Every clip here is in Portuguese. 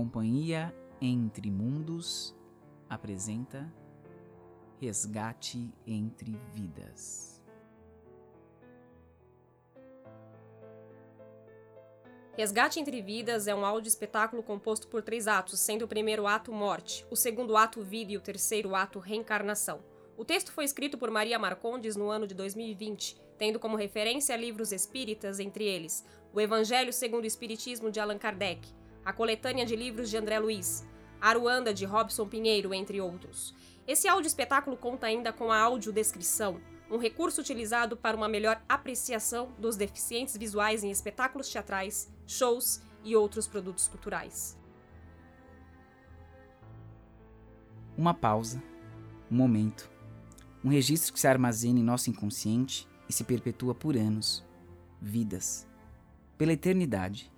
Companhia Entre Mundos apresenta Resgate entre Vidas. Resgate entre Vidas é um áudio espetáculo composto por três atos, sendo o primeiro ato morte, o segundo ato vida e o terceiro ato reencarnação. O texto foi escrito por Maria Marcondes no ano de 2020, tendo como referência livros espíritas, entre eles o Evangelho segundo o Espiritismo de Allan Kardec, a coletânea de livros de André Luiz, Aruanda de Robson Pinheiro, entre outros. Esse áudio espetáculo conta ainda com a audiodescrição, um recurso utilizado para uma melhor apreciação dos deficientes visuais em espetáculos teatrais, shows e outros produtos culturais. Uma pausa, um momento, um registro que se armazena em nosso inconsciente e se perpetua por anos, vidas, pela eternidade.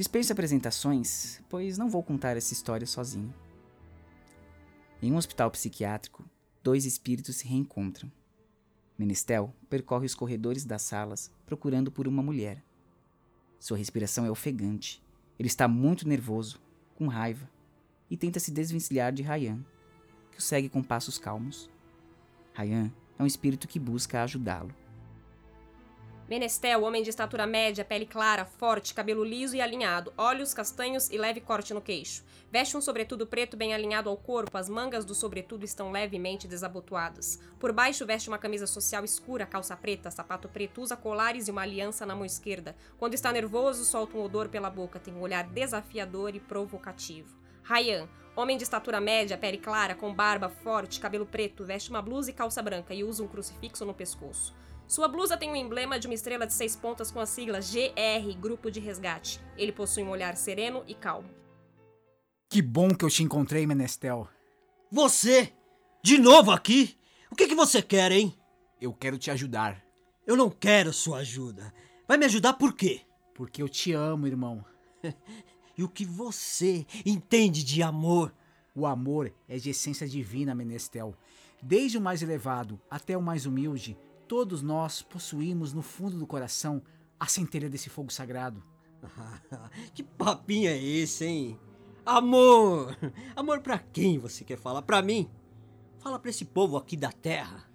Dispense apresentações, pois não vou contar essa história sozinho. Em um hospital psiquiátrico, dois espíritos se reencontram. Menestel percorre os corredores das salas procurando por uma mulher. Sua respiração é ofegante. Ele está muito nervoso, com raiva, e tenta se desvencilhar de Ryan, que o segue com passos calmos. Ryan é um espírito que busca ajudá-lo. Menestel, homem de estatura média, pele clara, forte, cabelo liso e alinhado, olhos castanhos e leve corte no queixo. Veste um sobretudo preto bem alinhado ao corpo, as mangas do sobretudo estão levemente desabotoadas. Por baixo veste uma camisa social escura, calça preta, sapato preto, usa colares e uma aliança na mão esquerda. Quando está nervoso, solta um odor pela boca, tem um olhar desafiador e provocativo. Ryan, homem de estatura média, pele clara, com barba forte, cabelo preto, veste uma blusa e calça branca e usa um crucifixo no pescoço. Sua blusa tem o um emblema de uma estrela de seis pontas com a sigla GR, Grupo de Resgate. Ele possui um olhar sereno e calmo. Que bom que eu te encontrei, Menestel. Você? De novo aqui? O que, que você quer, hein? Eu quero te ajudar. Eu não quero sua ajuda. Vai me ajudar por quê? Porque eu te amo, irmão. e o que você entende de amor? O amor é de essência divina, Menestel. Desde o mais elevado até o mais humilde, todos nós possuímos no fundo do coração a centelha desse fogo sagrado. que papinho é esse, hein? Amor! Amor para quem você quer falar? Para mim? Fala para esse povo aqui da terra.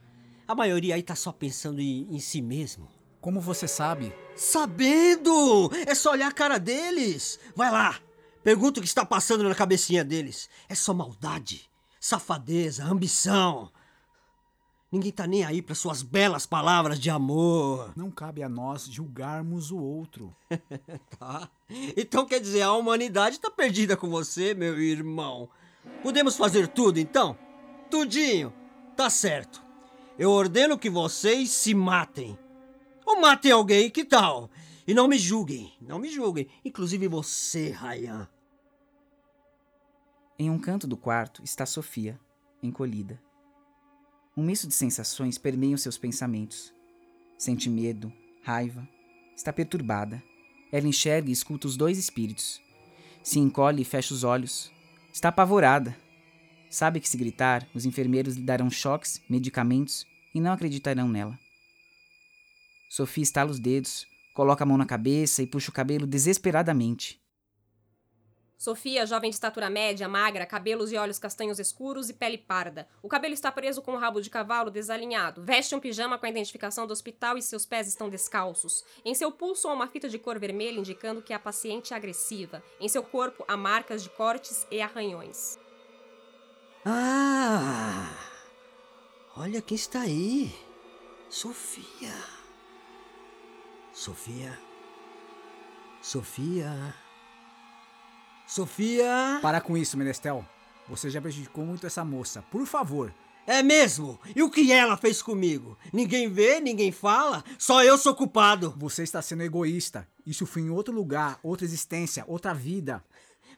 A maioria aí tá só pensando em, em si mesmo. Como você sabe? Sabendo! É só olhar a cara deles. Vai lá, pergunta o que está passando na cabecinha deles. É só maldade, safadeza, ambição. Ninguém tá nem aí para suas belas palavras de amor. Não cabe a nós julgarmos o outro. tá. Então quer dizer, a humanidade tá perdida com você, meu irmão. Podemos fazer tudo então? Tudinho. Tá certo. Eu ordeno que vocês se matem. Ou matem alguém, que tal? E não me julguem, não me julguem. Inclusive você, Ryan. Em um canto do quarto está Sofia, encolhida. Um misto de sensações permeiam seus pensamentos. Sente medo, raiva, está perturbada. Ela enxerga e escuta os dois espíritos. Se encolhe e fecha os olhos. Está apavorada. Sabe que se gritar, os enfermeiros lhe darão choques, medicamentos e não acreditarão nela. Sofia estala os dedos, coloca a mão na cabeça e puxa o cabelo desesperadamente. Sofia, jovem de estatura média, magra, cabelos e olhos castanhos escuros e pele parda. O cabelo está preso com um rabo de cavalo desalinhado. Veste um pijama com a identificação do hospital e seus pés estão descalços. Em seu pulso há uma fita de cor vermelha indicando que a paciente é agressiva. Em seu corpo há marcas de cortes e arranhões. Ah! Olha quem está aí. Sofia. Sofia. Sofia. Sofia! Para com isso, Menestel. Você já prejudicou muito essa moça. Por favor. É mesmo? E o que ela fez comigo? Ninguém vê, ninguém fala, só eu sou culpado. Você está sendo egoísta. Isso foi em outro lugar, outra existência, outra vida.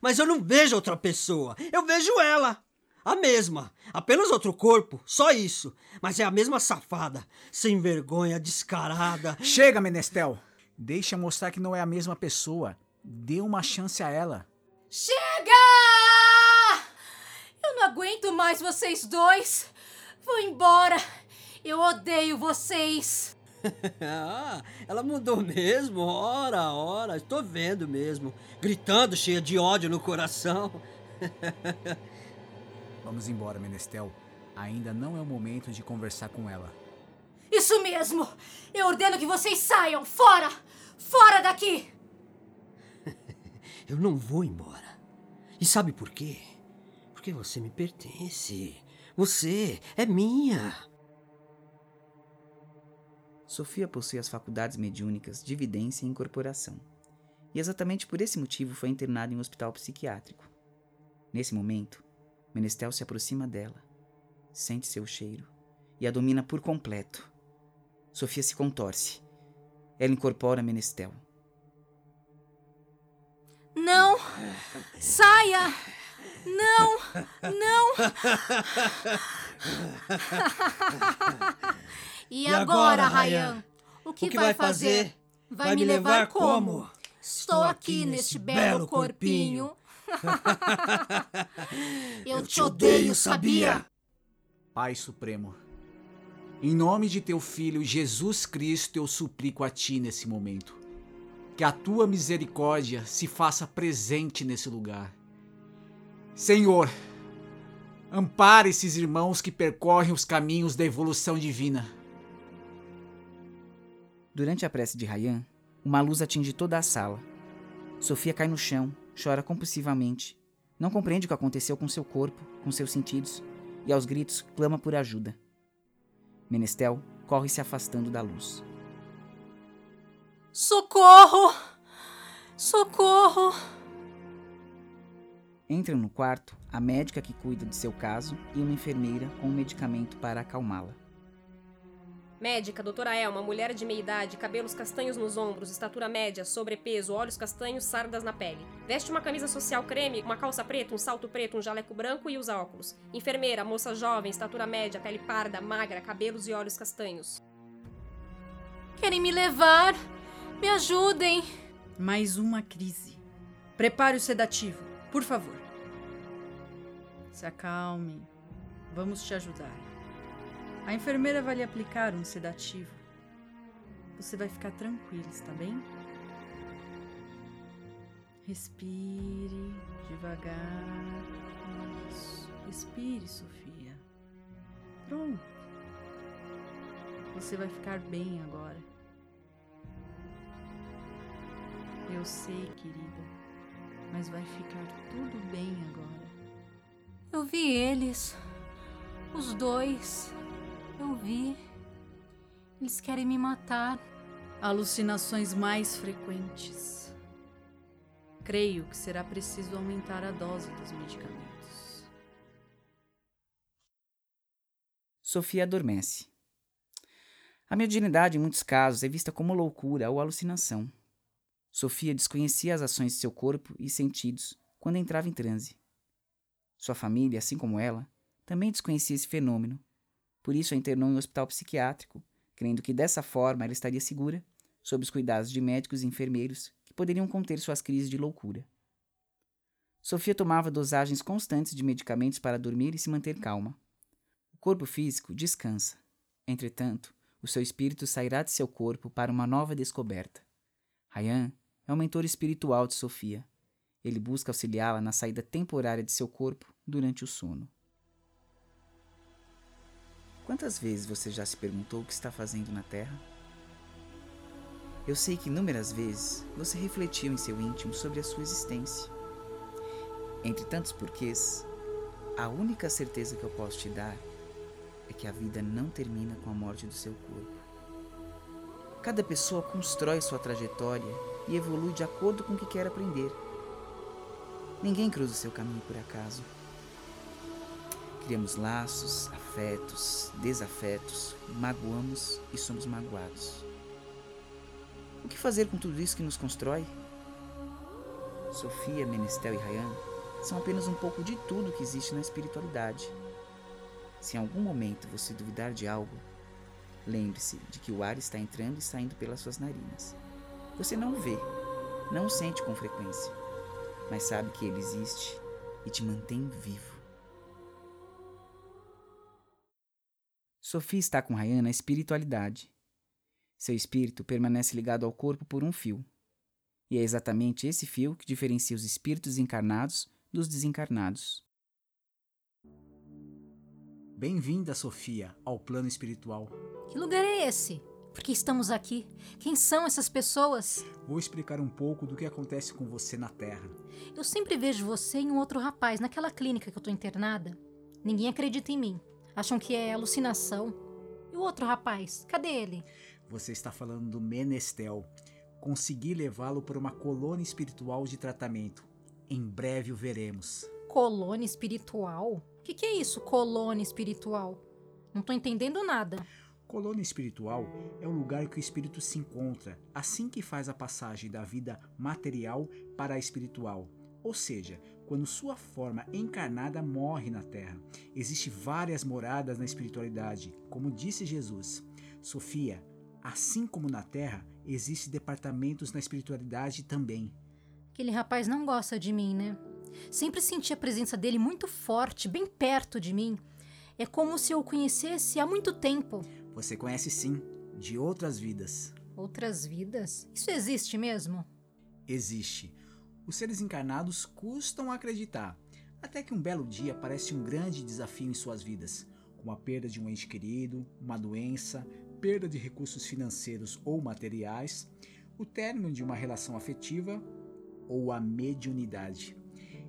Mas eu não vejo outra pessoa. Eu vejo ela. A mesma. Apenas outro corpo. Só isso. Mas é a mesma safada. Sem vergonha, descarada. Chega, Menestel. Deixa mostrar que não é a mesma pessoa. Dê uma chance a ela. Chega! Eu não aguento mais vocês dois. Vou embora. Eu odeio vocês. ah, ela mudou mesmo, ora, ora, estou vendo mesmo. Gritando, cheia de ódio no coração. Vamos embora, Menestel. Ainda não é o momento de conversar com ela. Isso mesmo! Eu ordeno que vocês saiam! Fora! Fora daqui! Eu não vou embora. E sabe por quê? Porque você me pertence. Você é minha. Sofia possui as faculdades mediúnicas de vidência e incorporação. E exatamente por esse motivo foi internada em um hospital psiquiátrico. Nesse momento, Menestel se aproxima dela, sente seu cheiro e a domina por completo. Sofia se contorce. Ela incorpora Menestel. Não! Saia! Não! Não! e, E agora, Rayan? O que, o que vai vai fazer? fazer? Vai, me levar como? Estou aqui neste belo corpinho. Eu te odeio, sabia? Pai Supremo, em nome de teu Filho Jesus Cristo, eu suplico a ti nesse momento. Que a tua misericórdia se faça presente nesse lugar. Senhor, ampare esses irmãos que percorrem os caminhos da evolução divina. Durante a prece de Rayan, uma luz atinge toda a sala. Sofia cai no chão, chora compulsivamente. Não compreende o que aconteceu com seu corpo, com seus sentidos, e aos gritos clama por ajuda. Menestel corre se afastando da luz. Socorro! Socorro! Entram no quarto a médica que cuida de seu caso e uma enfermeira com um medicamento para acalmá-la. Médica, doutora Elma, mulher de meia idade, cabelos castanhos nos ombros, estatura média, sobrepeso, olhos castanhos, sardas na pele. Veste uma camisa social creme, uma calça preta, um salto preto, um jaleco branco e usa óculos. Enfermeira, moça jovem, estatura média, pele parda, magra, cabelos e olhos castanhos. Querem me levar? Me ajudem! Mais uma crise. Prepare o sedativo, por favor. Se acalme. Vamos te ajudar. A enfermeira vai lhe aplicar um sedativo. Você vai ficar tranquilo, está bem? Respire devagar. Isso. Respire, Sofia. Pronto. Você vai ficar bem agora. Eu sei, querida, mas vai ficar tudo bem agora. Eu vi eles. Os dois. Eu vi. Eles querem me matar. Alucinações mais frequentes. Creio que será preciso aumentar a dose dos medicamentos. Sofia adormece. A mediunidade, em muitos casos, é vista como loucura ou alucinação. Sofia desconhecia as ações de seu corpo e sentidos quando entrava em transe. Sua família, assim como ela, também desconhecia esse fenômeno. Por isso a internou em um hospital psiquiátrico, crendo que dessa forma ela estaria segura, sob os cuidados de médicos e enfermeiros que poderiam conter suas crises de loucura. Sofia tomava dosagens constantes de medicamentos para dormir e se manter calma. O corpo físico descansa. Entretanto, o seu espírito sairá de seu corpo para uma nova descoberta. Ryan é o mentor espiritual de Sofia. Ele busca auxiliá-la na saída temporária de seu corpo durante o sono. Quantas vezes você já se perguntou o que está fazendo na Terra? Eu sei que inúmeras vezes você refletiu em seu íntimo sobre a sua existência. Entre tantos porquês, a única certeza que eu posso te dar é que a vida não termina com a morte do seu corpo. Cada pessoa constrói sua trajetória e evolui de acordo com o que quer aprender. Ninguém cruza o seu caminho por acaso. Criamos laços, afetos, desafetos, magoamos e somos magoados. O que fazer com tudo isso que nos constrói? Sofia, Menestel e Ryan são apenas um pouco de tudo que existe na espiritualidade. Se em algum momento você duvidar de algo, lembre-se de que o ar está entrando e saindo pelas suas narinas. Você não o vê, não o sente com frequência, mas sabe que ele existe e te mantém vivo. Sofia está com Ryan na espiritualidade. Seu espírito permanece ligado ao corpo por um fio. E é exatamente esse fio que diferencia os espíritos encarnados dos desencarnados. Bem-vinda, Sofia, ao plano espiritual. Que lugar é esse? Por que estamos aqui? Quem são essas pessoas? Vou explicar um pouco do que acontece com você na Terra. Eu sempre vejo você e um outro rapaz naquela clínica que eu tô internada. Ninguém acredita em mim. Acham que é alucinação. E o outro rapaz? Cadê ele? Você está falando do Menestel. Consegui levá-lo para uma colônia espiritual de tratamento. Em breve o veremos. Colônia espiritual? O que, que é isso, colônia espiritual? Não tô entendendo nada. Colônia espiritual é o lugar que o espírito se encontra assim que faz a passagem da vida material para a espiritual. Ou seja, quando sua forma encarnada morre na Terra. Existem várias moradas na espiritualidade, como disse Jesus. Sofia, assim como na Terra, existem departamentos na espiritualidade também. Aquele rapaz não gosta de mim, né? Sempre senti a presença dele muito forte, bem perto de mim. É como se eu o conhecesse há muito tempo. Você conhece sim, de outras vidas. Outras vidas? Isso existe mesmo? Existe. Os seres encarnados custam acreditar, até que um belo dia aparece um grande desafio em suas vidas, como a perda de um ente querido, uma doença, perda de recursos financeiros ou materiais, o término de uma relação afetiva ou a mediunidade.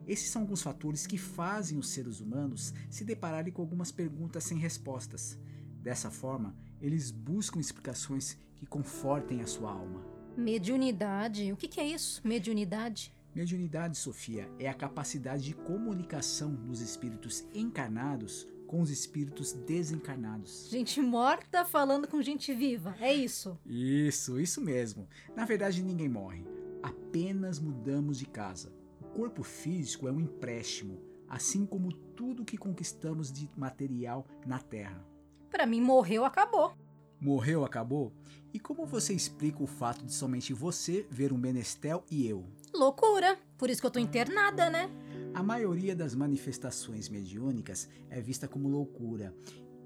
Esses são alguns fatores que fazem os seres humanos se depararem com algumas perguntas sem respostas. Dessa forma, eles buscam explicações que confortem a sua alma. Mediunidade? O que, é isso? Mediunidade? Mediunidade, Sofia, é a capacidade de comunicação dos espíritos encarnados com os espíritos desencarnados. Gente morta falando com gente viva, é isso? Isso, isso mesmo. Na verdade, ninguém morre. Apenas mudamos de casa. O corpo físico é um empréstimo, assim como tudo que conquistamos de material na Terra. Para mim, morreu, acabou. Morreu, acabou? E como você explica o fato de somente você ver um menestel e eu? Loucura. Por isso que eu tô internada, né? A maioria das manifestações mediúnicas é vista como loucura.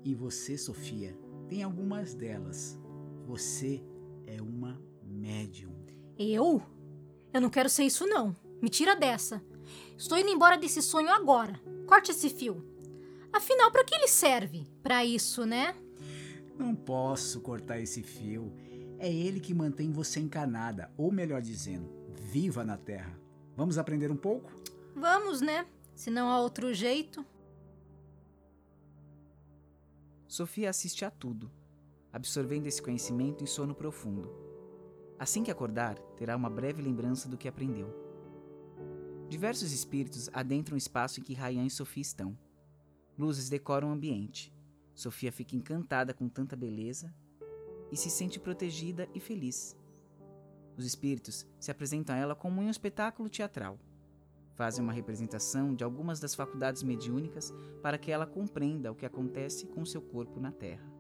E você, Sofia, tem algumas delas. Você é uma médium. Eu? Eu não quero ser isso, não. Me tira dessa. Estou indo embora desse sonho agora. Corte esse fio. Afinal, para que ele serve? Para isso, né? Não posso cortar esse fio. É ele que mantém você encarnada, ou melhor dizendo, viva na Terra. Vamos aprender um pouco? Vamos, né? Se não há outro jeito. Sofia assiste a tudo, absorvendo esse conhecimento em sono profundo. Assim que acordar, terá uma breve lembrança do que aprendeu. Diversos espíritos adentram o espaço em que Ryan e Sofia estão. Luzes decoram o ambiente. Sofia fica encantada com tanta beleza e se sente protegida e feliz. Os espíritos se apresentam a ela como em um espetáculo teatral. Fazem uma representação de algumas das faculdades mediúnicas para que ela compreenda o que acontece com seu corpo na Terra.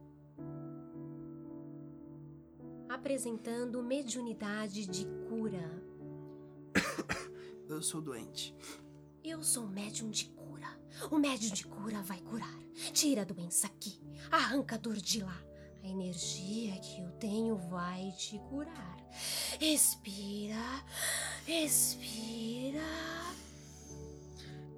Apresentando mediunidade de cura. Eu sou doente. Eu sou médium de cura. O médium de cura vai curar. Tira a doença aqui. Arranca a dor de lá. A energia que eu tenho vai te curar. Expira. Expira.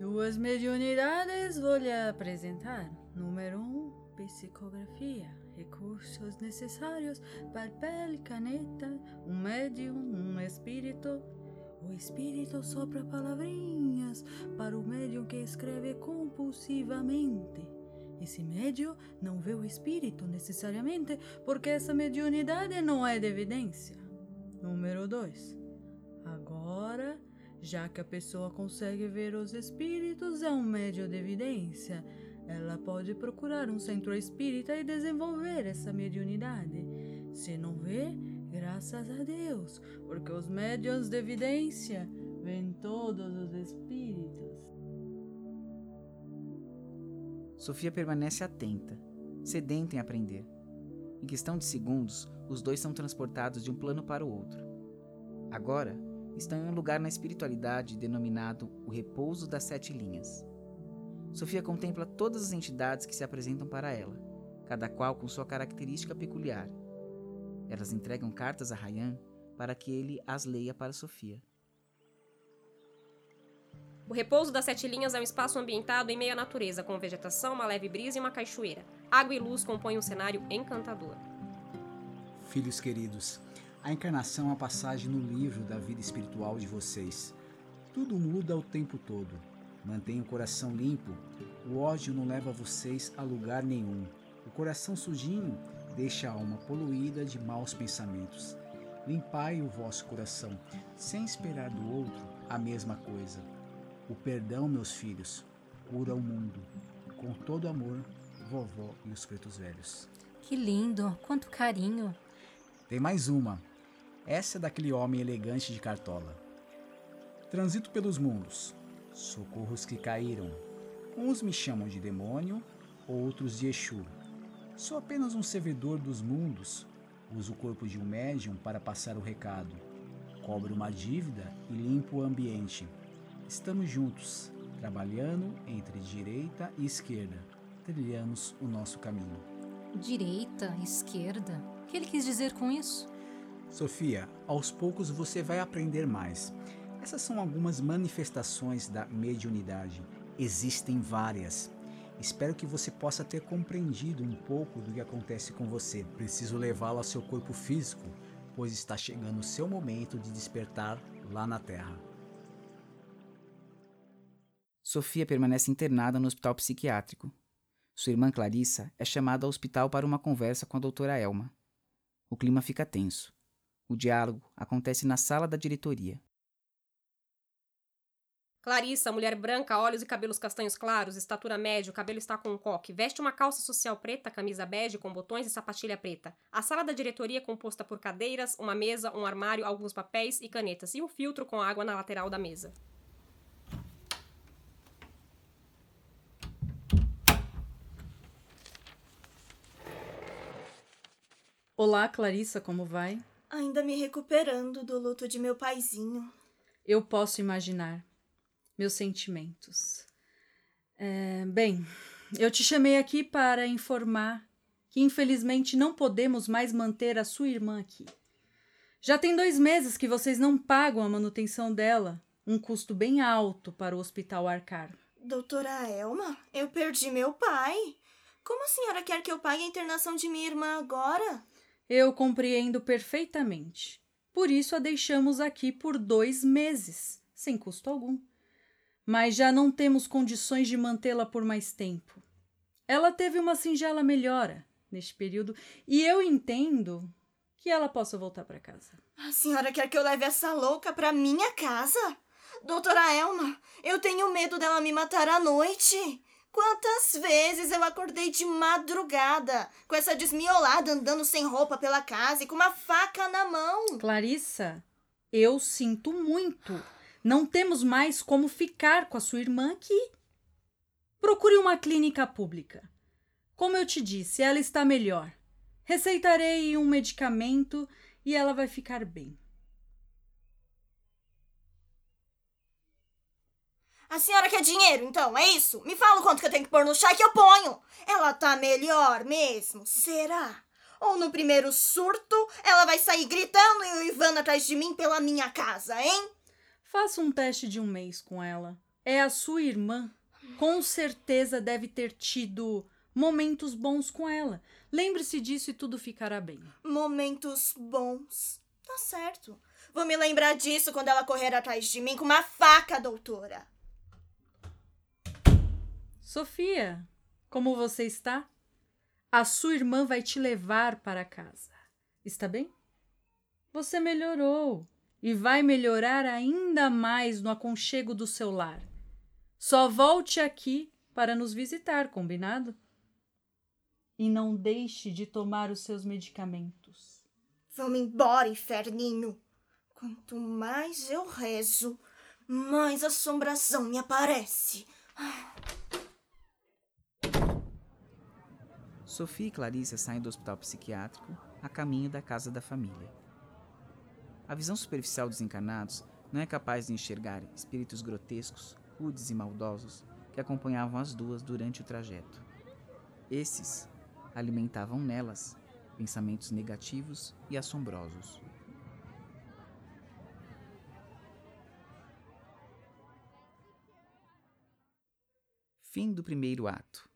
Duas mediunidades vou lhe apresentar. Número um, psicografia. Recursos necessários: papel, caneta, um médium, um espírito. O espírito sopra palavrinhas para o médium que escreve compulsivamente. Esse médium não vê o espírito necessariamente, porque essa mediunidade não é de evidência. Número 2. Agora, já que a pessoa consegue ver os espíritos, é um médium de evidência. Ela pode procurar um centro espírita e desenvolver essa mediunidade. Se não vê, graças a Deus, porque os médiuns de evidência veem todos os espíritos. Sofia permanece atenta, sedenta em aprender. Em questão de segundos, os dois são transportados de um plano para o outro. Agora, estão em um lugar na espiritualidade denominado o repouso das sete linhas. Sofia contempla todas as entidades que se apresentam para ela, cada qual com sua característica peculiar. Elas entregam cartas a Ryan para que ele as leia para Sofia. O repouso das sete linhas é um espaço ambientado em meio à natureza, com vegetação, uma leve brisa e uma cachoeira. Água e luz compõem um cenário encantador. Filhos queridos, a encarnação é uma passagem no livro da vida espiritual de vocês. Tudo muda o tempo todo. Mantenha o coração limpo. O ódio não leva vocês a lugar nenhum. O coração sujinho deixa a alma poluída de maus pensamentos. Limpai o vosso coração, sem esperar do outro a mesma coisa. O perdão, meus filhos, cura o mundo. Com todo amor, vovó e os pretos velhos. Que lindo, quanto carinho. Tem mais uma. Essa é daquele homem elegante de cartola. Transito pelos mundos, socorro os que caíram. Uns me chamam de demônio, outros de Exu. Sou apenas um servidor dos mundos. Uso o corpo de um médium para passar o recado. Cobro uma dívida e limpo o ambiente. Estamos juntos, trabalhando entre direita e esquerda. Trilhamos o nosso caminho. Direita, esquerda. O que ele quis dizer com isso? Sofia, aos poucos você vai aprender mais. Essas são algumas manifestações da mediunidade. Existem várias. Espero que você possa ter compreendido um pouco do que acontece com você. Preciso levá-lo ao seu corpo físico, pois está chegando o seu momento de despertar lá na Terra. Sofia permanece internada no hospital psiquiátrico. Sua irmã Clarissa é chamada ao hospital para uma conversa com a doutora Elma. O clima fica tenso. O diálogo acontece na sala da diretoria. Clarissa, mulher branca, olhos e cabelos castanhos claros, estatura média, o cabelo está com um coque, veste uma calça social preta, camisa bege com botões e sapatilha preta. A sala da diretoria é composta por cadeiras, uma mesa, um armário, alguns papéis e canetas e um filtro com água na lateral da mesa. Olá, Clarissa, como vai? Ainda me recuperando do luto de meu paizinho. Eu posso imaginar. Meus sentimentos. É, bem, eu te chamei aqui para informar que infelizmente não podemos mais manter a sua irmã aqui. Já tem dois meses que vocês não pagam a manutenção dela, um custo bem alto para o hospital arcar. Doutora Elma, eu perdi meu pai. Como a senhora quer que eu pague a internação de minha irmã agora? Eu compreendo perfeitamente. Por isso a deixamos aqui por dois meses, sem custo algum. Mas já não temos condições de mantê-la por mais tempo. Ela teve uma singela melhora neste período e eu entendo que ela possa voltar para casa. A senhora quer que eu leve essa louca para minha casa? Doutora Elma, eu tenho medo dela me matar à noite. Quantas vezes eu acordei de madrugada com essa desmiolada andando sem roupa pela casa e com uma faca na mão? Clarissa, eu sinto muito. Não temos mais como ficar com a sua irmã aqui. Procure uma clínica pública. Como eu te disse, ela está melhor. Receitarei um medicamento e ela vai ficar bem. A senhora quer dinheiro, então, é isso? Me fala o quanto que eu tenho que pôr no chá que eu ponho. Ela tá melhor mesmo, será? Ou no primeiro surto, ela vai sair gritando e uivando atrás de mim pela minha casa, hein? Faça um teste de um mês com ela. É a sua irmã. Com certeza deve ter tido momentos bons com ela. Lembre-se disso e tudo ficará bem. Momentos bons. Tá certo. Vou me lembrar disso quando ela correr atrás de mim com uma faca, doutora. Sofia, como você está? A sua irmã vai te levar para casa. Está bem? Você melhorou e vai melhorar ainda mais no aconchego do seu lar. Só volte aqui para nos visitar, combinado? E não deixe de tomar os seus medicamentos. Vamos embora, inferninho. Quanto mais eu rezo, mais assombração me aparece. Sofia e Clarissa saem do hospital psiquiátrico a caminho da casa da família. A visão superficial dos encarnados não é capaz de enxergar espíritos grotescos, rudes e maldosos que acompanhavam as duas durante o trajeto. Esses alimentavam nelas pensamentos negativos e assombrosos. Fim do primeiro ato.